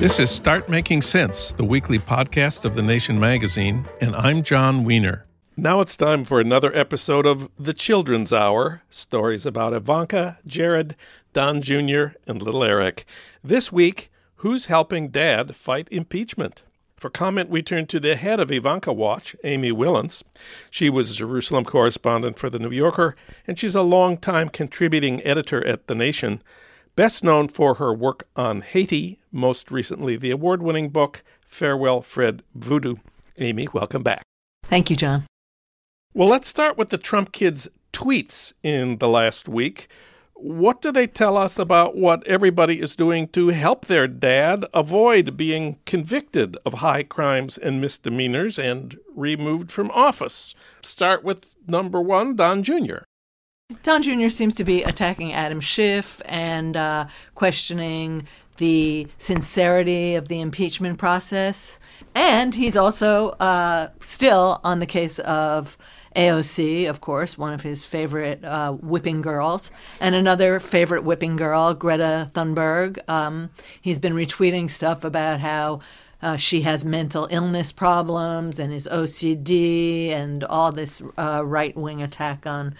This is Start Making Sense, the weekly podcast of The Nation magazine, and I'm Jon Wiener. Now it's time for another episode of The Children's Hour stories about Ivanka, Jared, Don Jr., and little Eric. This week, who's helping dad fight impeachment? For comment, we turn to the head of Ivanka Watch, Amy Wilentz. She was Jerusalem correspondent for The New Yorker, and she's a longtime contributing editor at The Nation. Best known for her work on Haiti, most recently the award winning book Farewell Fred Voodoo. Amy, welcome back. Thank you, John. Well, let's start with the Trump kids' tweets in the last week. What do they tell us about what everybody is doing to help their dad avoid being convicted of high crimes and misdemeanors and removed from office? Start with number one, Don Jr. Don Jr. seems to be attacking Adam Schiff and uh, questioning the sincerity of the impeachment process. And he's also uh, still on the case of AOC, of course, one of his favorite uh, whipping girls, and another favorite whipping girl, Greta Thunberg. Um, he's been retweeting stuff about how uh, she has mental illness problems and is OCD and all this uh, right wing attack on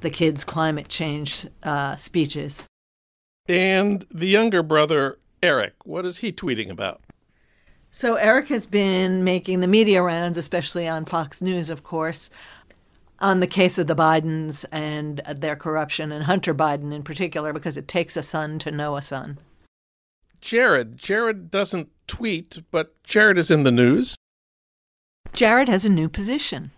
the kids' climate change uh, speeches. And the younger brother, Eric, what is he tweeting about? So, Eric has been making the media rounds, especially on Fox News, of course, on the case of the Bidens and their corruption, and Hunter Biden in particular, because it takes a son to know a son. Jared. Jared doesn't tweet, but Jared is in the news. Jared has a new position.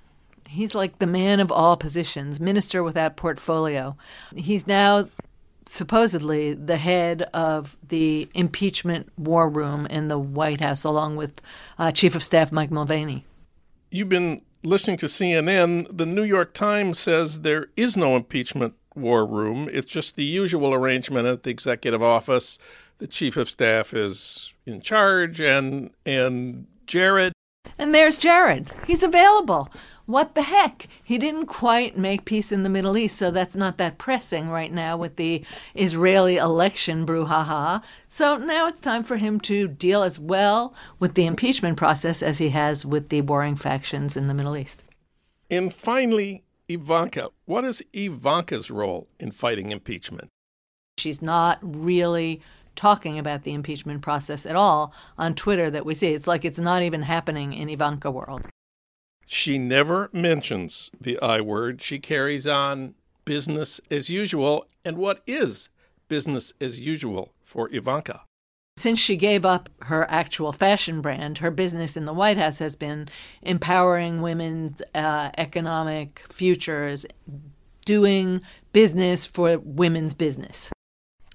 He's like the man of all positions, minister without portfolio. He's now supposedly the head of the impeachment war room in the White House, along with uh, Chief of Staff Mike Mulvaney. You've been listening to CNN. The New York Times says there is no impeachment war room. It's just the usual arrangement at the executive office. The chief of staff is in charge, and and Jared. And there's Jared. He's available what the heck? He didn't quite make peace in the Middle East, so that's not that pressing right now with the Israeli election brouhaha. So now it's time for him to deal as well with the impeachment process as he has with the warring factions in the Middle East. And finally, Ivanka. What is Ivanka's role in fighting impeachment? She's not really talking about the impeachment process at all on Twitter that we see. It's like it's not even happening in Ivanka world. She never mentions the I word. She carries on business as usual. And what is business as usual for Ivanka? Since she gave up her actual fashion brand, her business in the White House has been empowering women's uh, economic futures, doing business for women's business.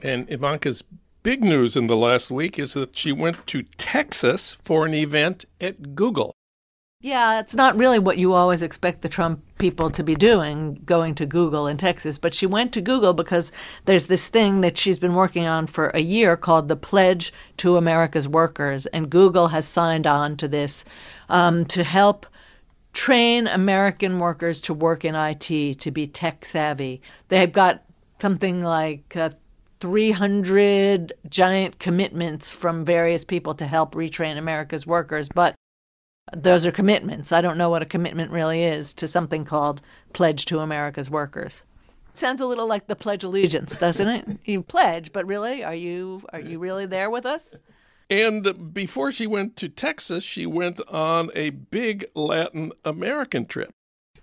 And Ivanka's big news in the last week is that she went to Texas for an event at Google. Yeah, it's not really what you always expect the Trump people to be doing, going to Google in Texas. But she went to Google because there's this thing that she's been working on for a year called the Pledge to America's Workers. And Google has signed on to this um, to help train American workers to work in IT, to be tech savvy. They've got something like uh, 300 giant commitments from various people to help retrain America's workers. But those are commitments. I don't know what a commitment really is to something called Pledge to America's Workers. Sounds a little like the Pledge Allegiance, doesn't it? you pledge, but really, are you are you really there with us? And before she went to Texas, she went on a big Latin American trip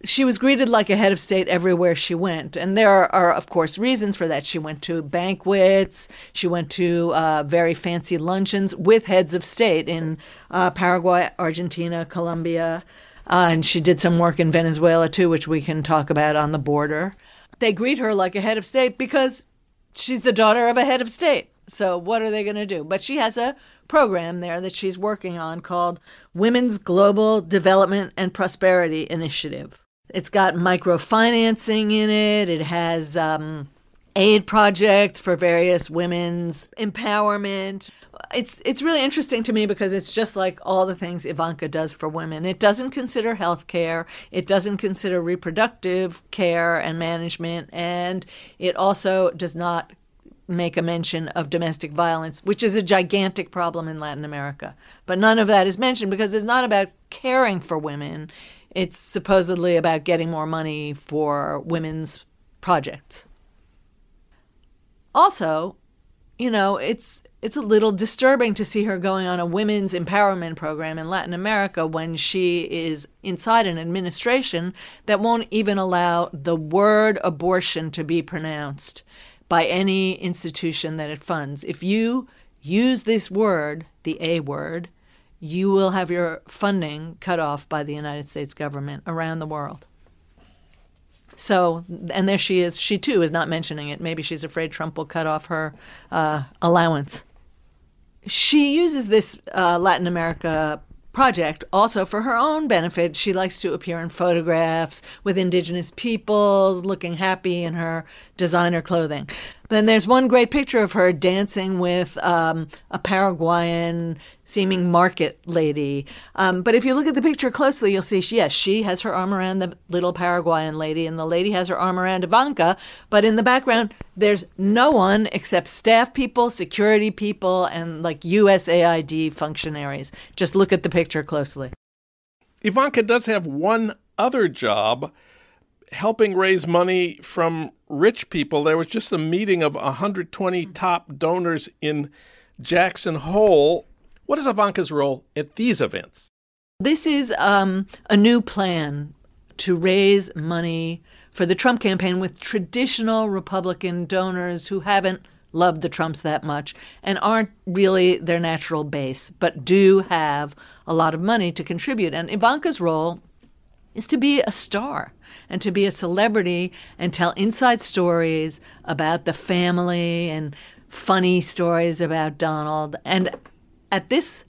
she was greeted like a head of state everywhere she went. And there are, of course, reasons for that. She went to banquets, she went to uh, very fancy luncheons with heads of state in uh, Paraguay, Argentina, Colombia. Uh, and she did some work in Venezuela too, which we can talk about on the border. They greet her like a head of state because she's the daughter of a head of state. So, what are they going to do? But she has a program there that she's working on called Women's Global Development and Prosperity Initiative. It's got microfinancing in it. It has um, aid projects for various women's empowerment. It's it's really interesting to me because it's just like all the things Ivanka does for women. It doesn't consider health care, it doesn't consider reproductive care and management, and it also does not make a mention of domestic violence, which is a gigantic problem in Latin America. But none of that is mentioned because it's not about caring for women. It's supposedly about getting more money for women's projects. Also, you know, it's it's a little disturbing to see her going on a women's empowerment program in Latin America when she is inside an administration that won't even allow the word abortion to be pronounced by any institution that it funds. If you use this word, the A word, you will have your funding cut off by the United States government around the world. So, and there she is. She too is not mentioning it. Maybe she's afraid Trump will cut off her uh, allowance. She uses this uh, Latin America project also for her own benefit. She likes to appear in photographs with indigenous peoples, looking happy in her designer clothing. Then there's one great picture of her dancing with um, a Paraguayan seeming market lady. Um, but if you look at the picture closely, you'll see, she, yes, she has her arm around the little Paraguayan lady, and the lady has her arm around Ivanka. But in the background, there's no one except staff people, security people, and like USAID functionaries. Just look at the picture closely. Ivanka does have one other job helping raise money from rich people. There was just a meeting of 120 top donors in Jackson Hole. What is Ivanka's role at these events? This is um, a new plan to raise money for the Trump campaign with traditional Republican donors who haven't loved the Trumps that much and aren't really their natural base, but do have a lot of money to contribute. And Ivanka's role is to be a star and to be a celebrity and tell inside stories about the family and funny stories about Donald. And at this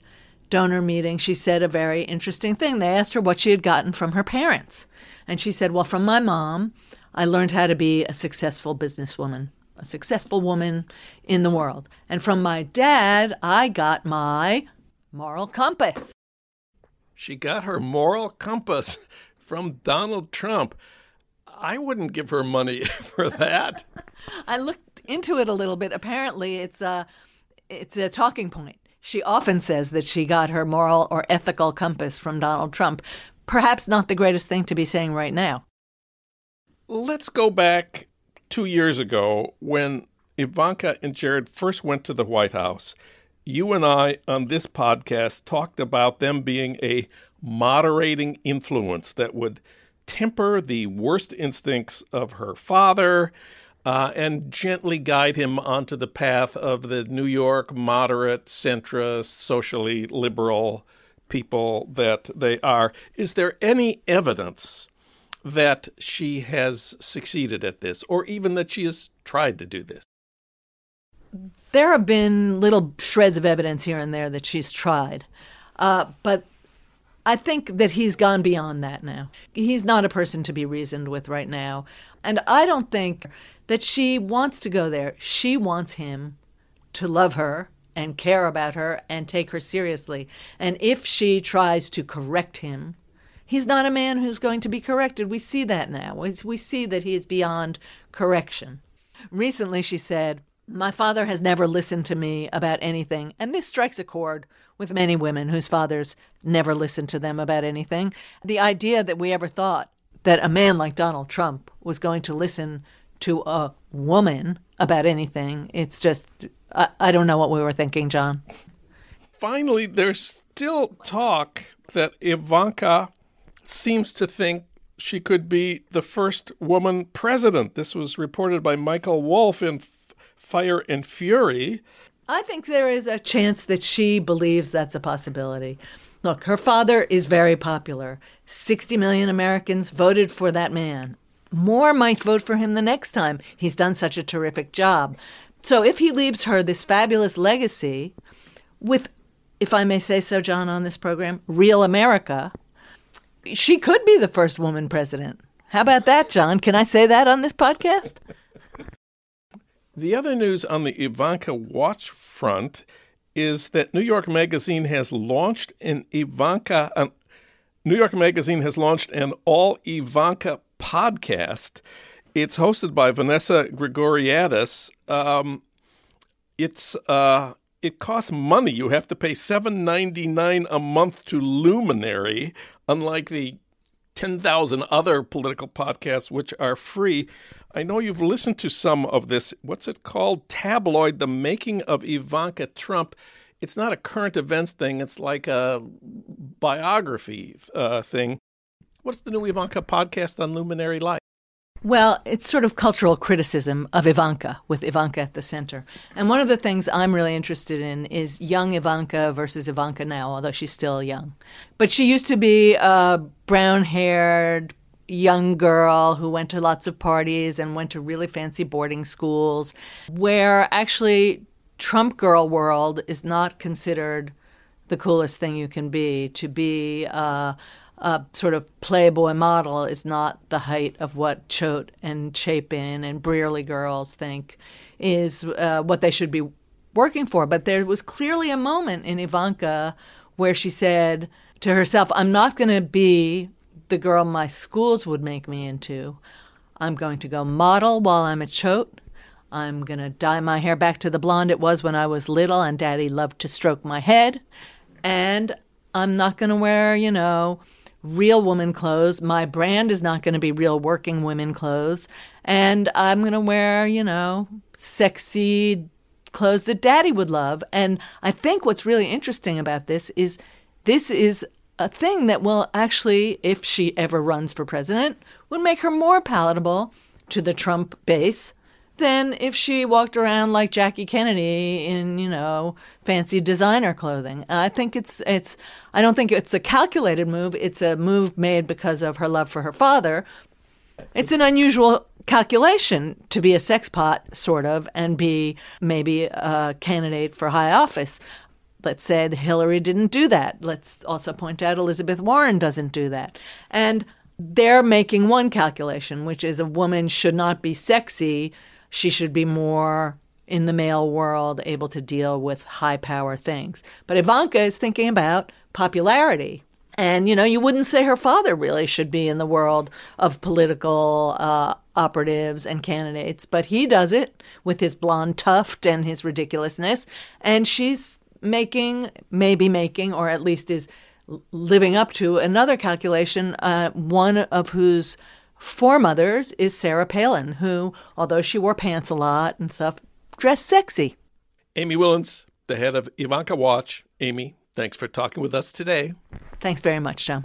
donor meeting, she said a very interesting thing. They asked her what she had gotten from her parents. And she said, Well, from my mom, I learned how to be a successful businesswoman, a successful woman in the world. And from my dad, I got my moral compass. She got her moral compass from Donald Trump. I wouldn't give her money for that. I looked into it a little bit. Apparently, it's a it's a talking point. She often says that she got her moral or ethical compass from Donald Trump. Perhaps not the greatest thing to be saying right now. Let's go back two years ago when Ivanka and Jared first went to the White House. You and I on this podcast talked about them being a moderating influence that would temper the worst instincts of her father uh, and gently guide him onto the path of the New York moderate, centrist, socially liberal people that they are. Is there any evidence that she has succeeded at this, or even that she has tried to do this? There have been little shreds of evidence here and there that she's tried. Uh, but I think that he's gone beyond that now. He's not a person to be reasoned with right now. And I don't think that she wants to go there. She wants him to love her and care about her and take her seriously. And if she tries to correct him, he's not a man who's going to be corrected. We see that now. We see that he is beyond correction. Recently, she said, My father has never listened to me about anything. And this strikes a chord with many women whose fathers never listened to them about anything. The idea that we ever thought that a man like Donald Trump was going to listen to a woman about anything, it's just, I, I don't know what we were thinking, John. Finally, there's still talk that Ivanka seems to think she could be the first woman president. This was reported by Michael Wolff in Fire and Fury. I think there is a chance that she believes that's a possibility. Look, her father is very popular. 60 million Americans voted for that man. More might vote for him the next time. He's done such a terrific job. So if he leaves her this fabulous legacy with, if I may say so, John, on this program, real America, she could be the first woman president. How about that, John? Can I say that on this podcast? The other news on the Ivanka watch front is that New York Magazine has launched an Ivanka. Uh, New York Magazine has launched an all Ivanka podcast. It's hosted by Vanessa Grigoriadis. Um, it's uh, it costs money. You have to pay seven ninety nine a month to Luminary, unlike the ten thousand other political podcasts which are free. I know you've listened to some of this. What's it called? Tabloid: The Making of Ivanka Trump. It's not a current events thing. It's like a biography uh, thing. What's the new Ivanka podcast on Luminary like? Well, it's sort of cultural criticism of Ivanka, with Ivanka at the center. And one of the things I'm really interested in is young Ivanka versus Ivanka now, although she's still young. But she used to be a brown haired young girl who went to lots of parties and went to really fancy boarding schools, where actually Trump girl world is not considered the coolest thing you can be. To be uh, a sort of playboy model is not the height of what Choate and Chapin and Brearley girls think is uh, what they should be working for. But there was clearly a moment in Ivanka where she said to herself, I'm not going to be the girl my schools would make me into. I'm going to go model while I'm a Choate. I'm going to dye my hair back to the blonde it was when I was little and daddy loved to stroke my head. And I'm not going to wear, you know, real woman clothes. My brand is not going to be real working women clothes. And I'm going to wear, you know, sexy clothes that daddy would love. And I think what's really interesting about this is this is a thing that will actually, if she ever runs for president, would make her more palatable to the Trump base than if she walked around like Jackie Kennedy in, you know, fancy designer clothing. I think it's it's I don't think it's a calculated move. It's a move made because of her love for her father. It's an unusual calculation to be a sexpot, sort of, and be maybe a candidate for high office. Let's say Hillary didn't do that. Let's also point out Elizabeth Warren doesn't do that. And they're making one calculation, which is a woman should not be sexy she should be more in the male world, able to deal with high power things. But Ivanka is thinking about popularity. And, you know, you wouldn't say her father really should be in the world of political uh, operatives and candidates, but he does it with his blonde tuft and his ridiculousness. And she's making, maybe making, or at least is living up to another calculation, uh, one of whose foremothers is Sarah Palin, who, although she wore pants a lot and stuff, dressed sexy. Amy Wilentz, the head of Ivanka Watch. Amy, thanks for talking with us today. Thanks very much, John.